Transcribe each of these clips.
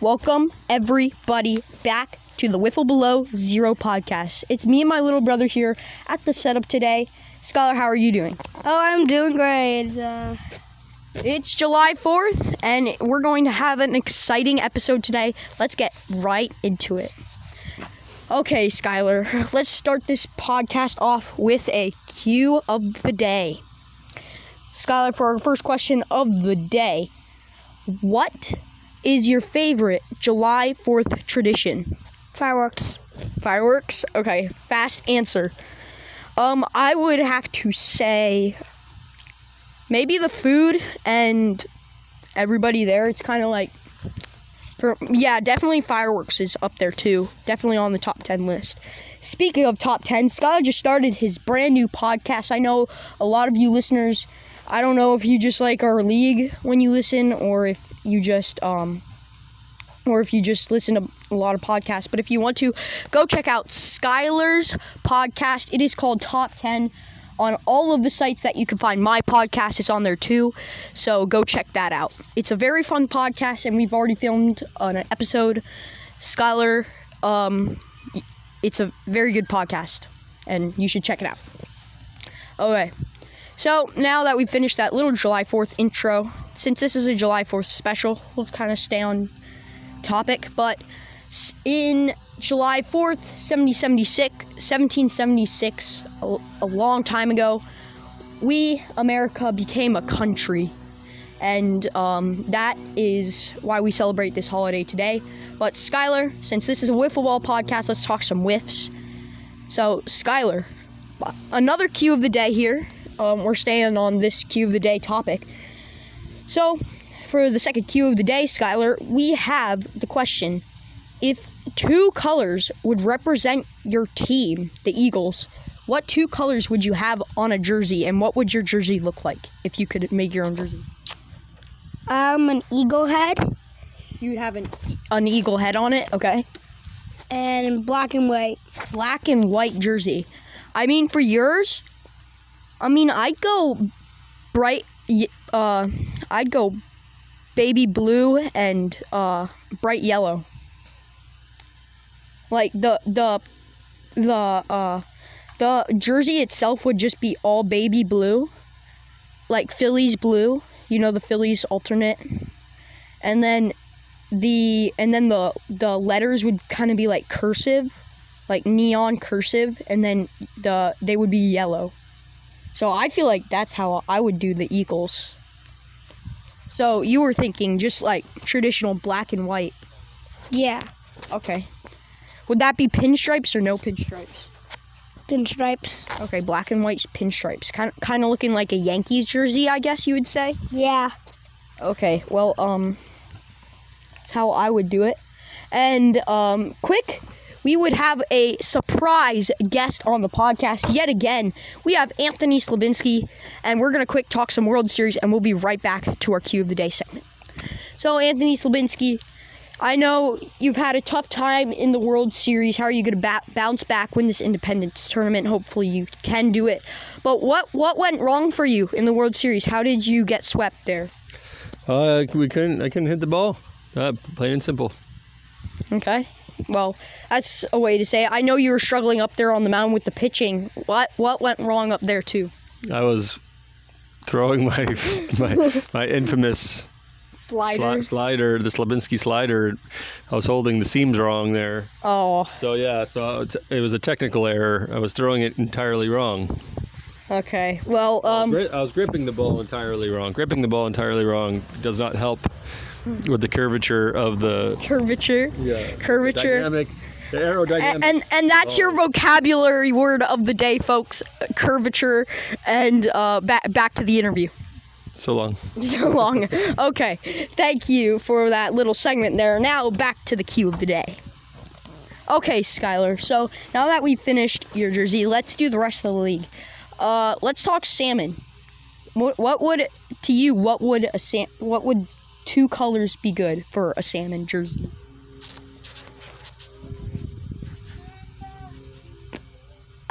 Welcome, everybody, back to the Wiffle Below Zero podcast. It's me and my little brother here at the setup today. Skylar, how are you doing? Oh, I'm doing great. Uh, It's July 4th, and we're going to have an exciting episode today. Let's get right into it. Okay, Skylar, let's start this podcast off with a cue of the day. Skylar, for our first question of the day, what is your favorite July 4th tradition? fireworks. Fireworks? Okay, fast answer. Um, I would have to say maybe the food and everybody there. It's kind of like, for yeah, definitely fireworks is up there too. Definitely on the top ten list. Speaking of top ten, Skylar just started his brand new podcast. I know a lot of you listeners. I don't know if you just like our league when you listen, or if you just um, or if you just listen to a lot of podcasts. But if you want to, go check out Skylar's podcast. It is called Top 10 on all of the sites that you can find my podcast is on there too. So go check that out. It's a very fun podcast, and we've already filmed an episode. Skylar, um, it's a very good podcast, and you should check it out. Okay. So now that we've finished that little July 4th intro, since this is a July 4th special, we'll kind of stay on topic, but in July 4th, 1776, 1776, a, a long time ago, we, America, became a country. And um, that is why we celebrate this holiday today. But Skylar, since this is a wiffle ball podcast, let's talk some whiffs. So, Skylar, another cue of the day here. Um, we're staying on this cue of the day topic. So, for the second cue of the day, Skylar, we have the question: If two colors would represent your team, the Eagles, what two colors would you have on a jersey, and what would your jersey look like if you could make your own jersey? I'm an eagle head You would have an an eagle head on it, okay? and black and white. Black and white jersey. I mean, for yours, I mean, I'd go bright. Uh, I'd go baby blue and uh bright yellow. Like the the the uh the jersey itself would just be all baby blue, like Phillies blue. You know the Phillies alternate, and then the and then the the letters would kind of be like cursive, like neon cursive, and then the they would be yellow. So I feel like that's how I would do the Eagles. So you were thinking just like traditional black and white. Yeah, Okay. Would that be pinstripes or no pinstripes? pinstripes. Okay, black and white pinstripes. Kind of kind of looking like a Yankees jersey, I guess you would say. Yeah. Okay, well, um, that's how I would do it. And, um, quick, we would have a surprise guest on the podcast yet again. We have Anthony Slabinski, and we're going to quick talk some World Series, and we'll be right back to our Cue of the Day segment. So, Anthony Slabinski, I know you've had a tough time in the World Series. How are you going to ba- bounce back, win this Independence tournament? Hopefully, you can do it. But what what went wrong for you in the World Series? How did you get swept there? Uh, we couldn't. I couldn't hit the ball. Uh, plain and simple. Okay. Well, that's a way to say it. I know you were struggling up there on the mound with the pitching. What what went wrong up there too? I was throwing my my my infamous sli- slider, the Slabinski slider. I was holding the seams wrong there. Oh, So yeah, so it it was a technical error. I was throwing it entirely wrong. okay. Well, um, Gri- I was gripping the ball entirely wrong. Gripping the ball entirely wrong does not help with the curvature of the curvature. yeah, Curvature. dynamics, the aerodynamics. And and that's your Oh. vocabulary word of the day, folks. Curvature. And uh, back back to the interview. so long. So long. Okay. Thank you for that little segment there. Now back to the cue of the day. Okay, Skylar. So now that we've finished your jersey, let's do the rest of the league. Uh, let's talk salmon. What, what would to you? What would a sam? What would two colors be good for a salmon jersey?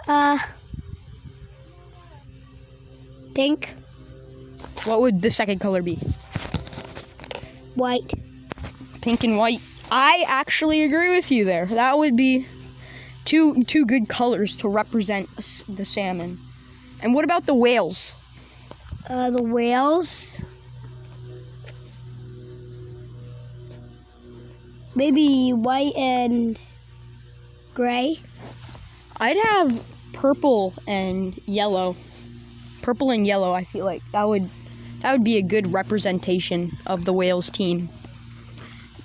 Uh, pink, What would the second color be? white. Pink and white. I actually agree with you there. That would be two two good colors to represent the salmon. And what about the whales? Uh, the whales. Maybe white and gray. I'd have purple and yellow. Purple and yellow. I feel like that would that would be a good representation of the Whales team.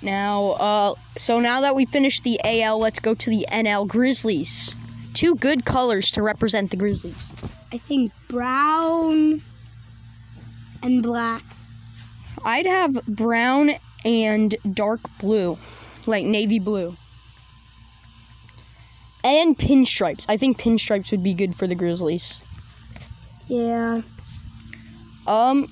Now, uh, so now that we finished the AL, let's go to the NL Grizzlies. Two good colors to represent the Grizzlies. I think brown and black. I'd have brown and dark blue, like navy blue. And pinstripes. I think pinstripes would be good for the Grizzlies. Yeah. Um.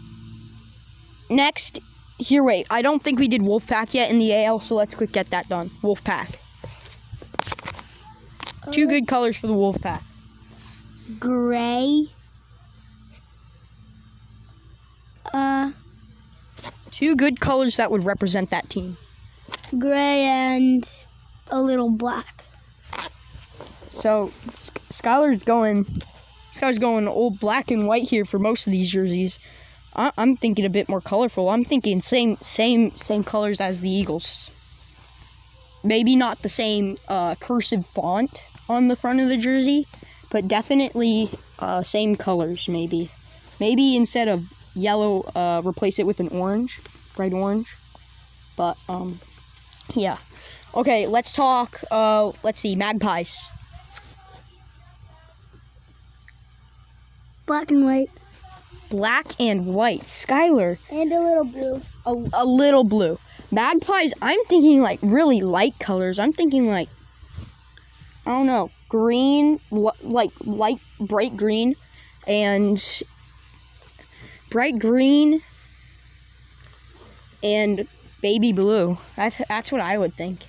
Next, here, wait. I don't think we did Wolfpack yet in the AL, so let's quick get that done. Wolfpack. Two good colors for the Wolfpack. Gray. Uh, Two good colors that would represent that team. Gray and a little black. So, Skylar's going. Skylar's going old black and white here for most of these jerseys. I- I'm thinking a bit more colorful. I'm thinking same, same, same colors as the Eagles. Maybe not the same uh, cursive font on the front of the jersey, but definitely uh, same colors. Maybe, maybe instead of yellow, uh, replace it with an orange, bright orange. But um, yeah. Okay, let's talk. Uh, let's see, magpies. Black and white. black and white. Skylar, And a little blue. a, a little blue. Magpies, I'm thinking like really light colors. I'm thinking like, I don't know, green, li- like light, bright green, and bright green and baby blue. That's that's what I would think.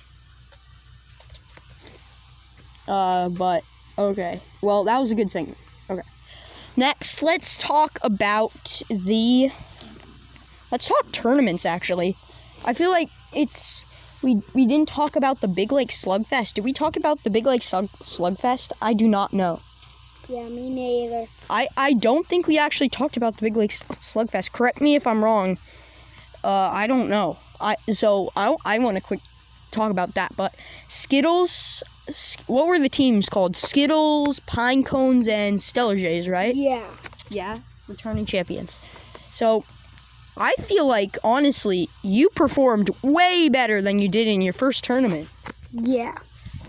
Uh, but okay. Well, that was a good thing. Okay. Next, let's talk about the. Let's talk tournaments. Actually, I feel like it's we we didn't talk about the Big Lake Slugfest. Did we talk about the Big Lake Slug, Slugfest? I do not know. Yeah, me neither. I I don't think we actually talked about the Big Lake Slugfest. Correct me if I'm wrong. Uh, I don't know. I so I I want to quick talk about that. But Skittles, what were the teams called? Skittles, Pine Cones, and Stellar Jays, right? Yeah. Yeah, returning champions. So, I feel like honestly, you performed way better than you did in your first tournament. Yeah.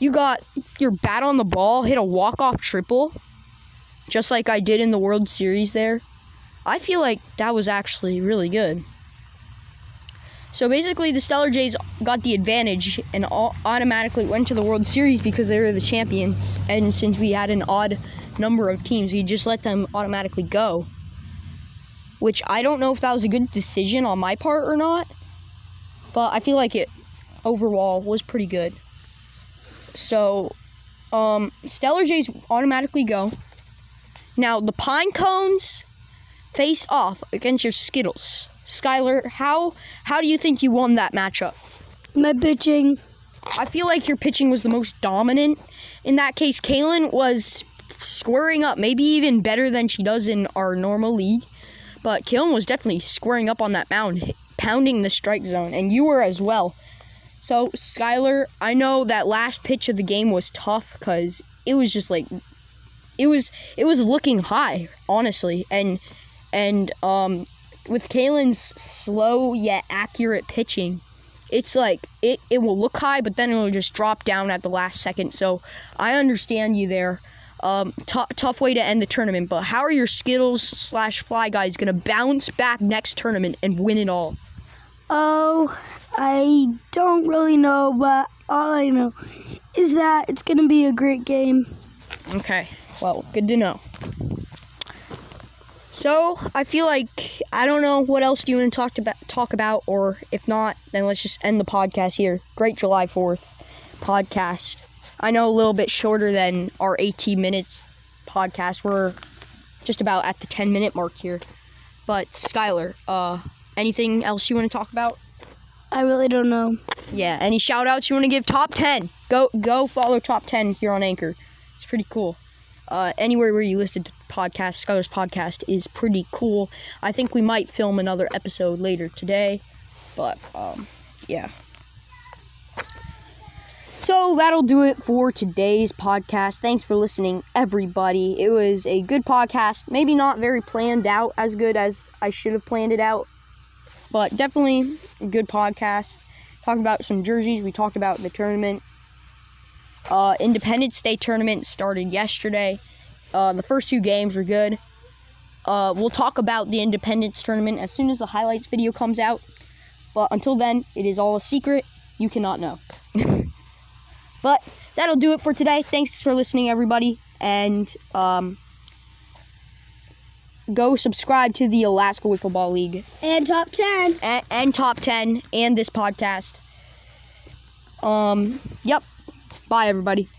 You got your bat on the ball, hit a walk-off triple, just like I did in the World Series there. I feel like that was actually really good. So basically, the Stellar Jays got the advantage and all automatically went to the World Series because they were the champions. And since we had an odd number of teams, we just let them automatically go. Which I don't know if that was a good decision on my part or not, but I feel like it overall was pretty good. So, um, Stellar Jays automatically go. Now the Pine Cones face off against your Skittles. Skylar, how how do you think you won that matchup? My pitching. I feel like your pitching was the most dominant. In that case, Kaylin was squaring up, maybe even better than she does in our normal league. But Kaylin was definitely squaring up on that mound, pounding the strike zone, and you were as well. So, Skylar, I know that last pitch of the game was tough because it was just like it was it was looking high, honestly, and and um with Kaylin's slow yet accurate pitching, it's like it, it will look high, but then it will just drop down at the last second. So I understand you there. Um, t- tough way to end the tournament, but how are your Skittles slash Fly guys gonna bounce back next tournament and win it all? Oh, I don't really know, but all I know is that it's going to be a great game. Okay, well, good to know. So I feel like I don't know what else do you want to talk about talk about, or if not, then let's just end the podcast here. Great July Fourth podcast. I know a little bit shorter than our 18 minutes podcast. We're just about at the 10 minute mark here. But Skylar, uh, anything else you want to talk about? I really don't know. Yeah. Any shout outs you want to give? Top 10. Go go follow Top 10 here on Anchor. It's pretty cool. Uh, anywhere where you listen to podcast, Skylar's Podcast is pretty cool. I think we might film another episode later today, but um, yeah. So that'll do it for today's podcast. Thanks for listening, everybody. It was a good podcast. Maybe not very planned out as good as I should have planned it out, but definitely a good podcast. Talked about some jerseys. We talked about the tournament. Uh, Independence Day tournament started yesterday. Uh, the first two games were good. Uh, we'll talk about the Independence tournament as soon as the highlights video comes out. But until then, it is all a secret. You cannot know. But that'll do it for today. Thanks for listening, everybody. And um, go subscribe to the Alaska Wiffle Ball League And top 10. and, and Top 10 and this podcast. Um, yep. Bye, everybody.